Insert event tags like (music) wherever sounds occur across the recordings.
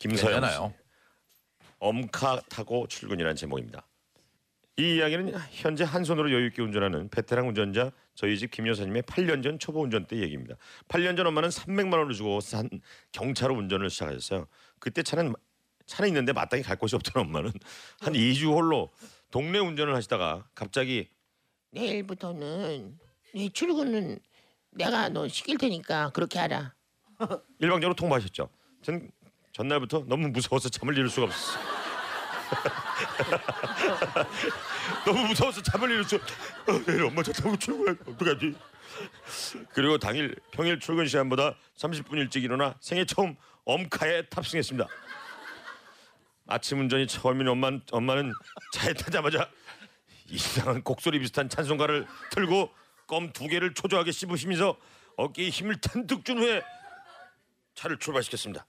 김서영 괜찮아요. 엄카 타고 출근이라는 제목입니다. 이 이야기는 현재 한 손으로 여유 있게 운전하는 베테랑 운전자 저희 집 김 여사님의 8년 전 초보 운전 때 얘기입니다. 8년 전 엄마는 300만 원을 주고 산 경차로 운전을 시작하셨어요. 그때 차는 차는 있는데 마땅히 갈 곳이 없던 엄마는 한 2주 홀로 동네 운전을 하시다가 갑자기 내일부터는 네 출근은 내가 너 시킬 테니까 그렇게 하라. (laughs) 일방적으로 통보하셨죠. 전 전날부터 너무 무서워서 잠을 이룰 수가 없었어요. (laughs) 너무 무서워서 잠을 이룰 수. 어, 내일 엄마 차 타고 출근해 어떡하지? 그리고 당일 평일 출근 시간보다 30분 일찍 일어나 생애 처음 엄카에 탑승했습니다. 아침 운전이 처음인 엄마 엄마는 차에 타자마자 이상한 곡소리 비슷한 찬송가를 틀고 껌 두 개를 초조하게 씹으시면서 어깨에 힘을 잔뜩 준 후에 차를 출발시켰습니다.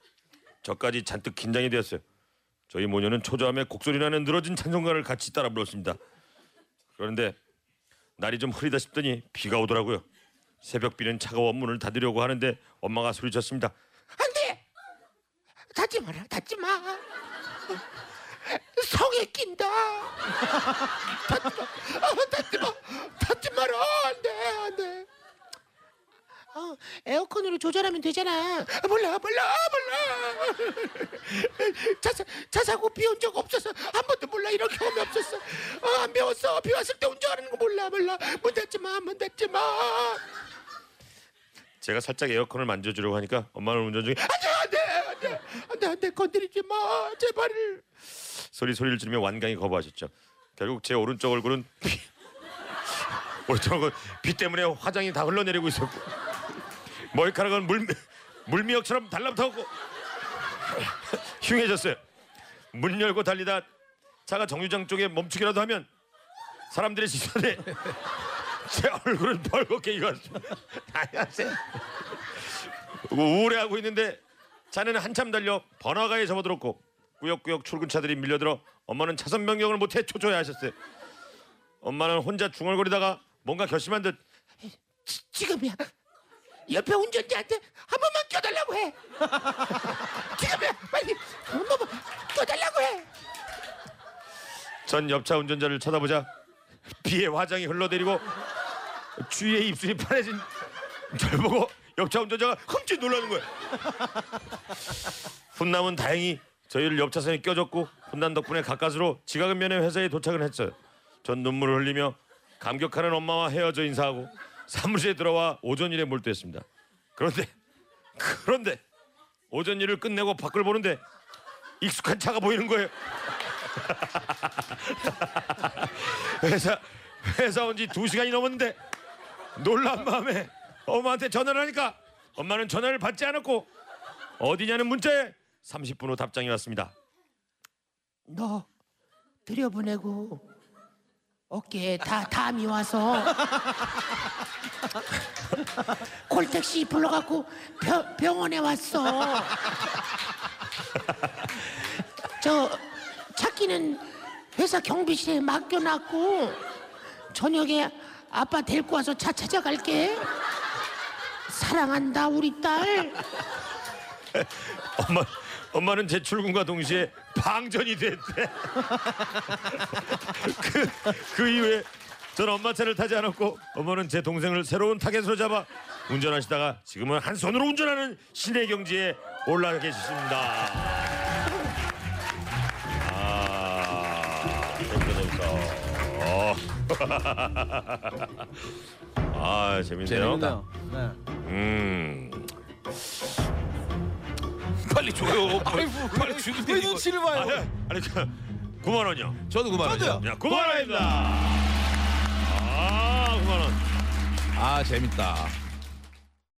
저까지 잔뜩 긴장이 되었어요. 저희 모녀는 초조함에 곡소리 나는 늘어진 찬송가를 같이 따라 불렀습니다. 그런데 날이 좀 흐리다 싶더니 비가 오더라고요. 새벽비는 차가워 문을 닫으려고 하는데 엄마가 소리쳤습니다. 안돼. 닫지 마라. 닫지 마. 성에 낀다. 닫지 마. 아, 닫지 마. 닫지 마라. 에어컨으로 조절하면 되잖아. 아, 몰라 몰라 몰라. 차, 사- 차 사고 비 온 적 없어서 한 번도 몰라 이런 경험이 없었어. 어, 안 배웠어. 비 왔을 때 운전하는 거 몰라 몰라. 문 닫지 마. 문 닫지 마. 제가 살짝 에어컨을 만져주려고 하니까 엄마는 운전 중에 안돼 안돼 안돼 안돼 안돼 건드리지 마 제발. 소리 소리를 지르며 완강히 거부하셨죠. 결국 제 오른쪽 얼굴은 피, (laughs) 오른쪽 얼굴 비 때문에 화장이 다 흘러내리고 있었고 머리카락은 물 물미역처럼 달라붙었고 흉해졌어요. 문 열고 달리다 차가 정류장 쪽에 멈추기라도 하면 사람들의 시선에 제 얼굴은 벌겋게 익었습니다. 안녕하세요. 우울해하고 있는데 차는 한참 달려 번화가에 접어들었고 꾸역꾸역 출근차들이 밀려들어 엄마는 차선 변경을 못해 초조해 하셨어요. 엄마는 혼자 중얼거리다가 뭔가 결심한 듯 지금이야. 옆에 운전자한테 한 번만 껴달라고 해. (laughs) 지금이야. 빨리 한 번만 껴달라고 해. 전 옆차 운전자를 쳐다보자 비에 화장이 흘러내리고 주위에 입술이 파래진 절 보고 옆차 운전자가 흠칫 놀라는 거예요. (laughs) 훈남은 다행히 저희를 옆차선에 껴줬고 훈남 덕분에 가까스로 지각은 면에 회사에 도착을 했어요. 전 눈물을 흘리며 감격하는 엄마와 헤어져 인사하고 사무실에 들어와 오전 일에 몰두했습니다. 그런데 그런데 오전 일을 끝내고 밖을 보는데 익숙한 차가 보이는 거예요. (laughs) 회사 회사 온 지 두 시간이 넘었는데 놀란 마음에 엄마한테 전화를 하니까 엄마는 전화를 받지 않았고 어디냐는 문자에 30분 후 답장이 왔습니다. 너 들여보내고 어깨에 다 담이 와서 (laughs) 콜택시 불러갖고 병, 병원에 왔어. (laughs) 저 찾기는 회사 경비실에 맡겨놨고 저녁에 아빠 데리고 와서 차 찾아갈게. 사랑한다 우리 딸. (laughs) 엄마 엄마는 제 출근과 동시에 방전이 됐대. 그, 그 이후에 저는 엄마 차를 타지 않았고 어머는 제 동생을 새로운 타겟으로 잡아 운전하시다가 지금은 한 손으로 운전하는 신의 경지에 올라 계십니다. 아, 재밌다 재밌다. 어. (laughs) 아 재밌네요. 재밌네요. 네. 음. 빨리 줘요. (laughs) 빨리, 빨리 주는 게 왜. 눈치를 봐요? 아니, 아니 그 9만 원이요. 저도 9만 원이요. 야, 9만 원입니다. 아, 9만 원. 아 재밌다.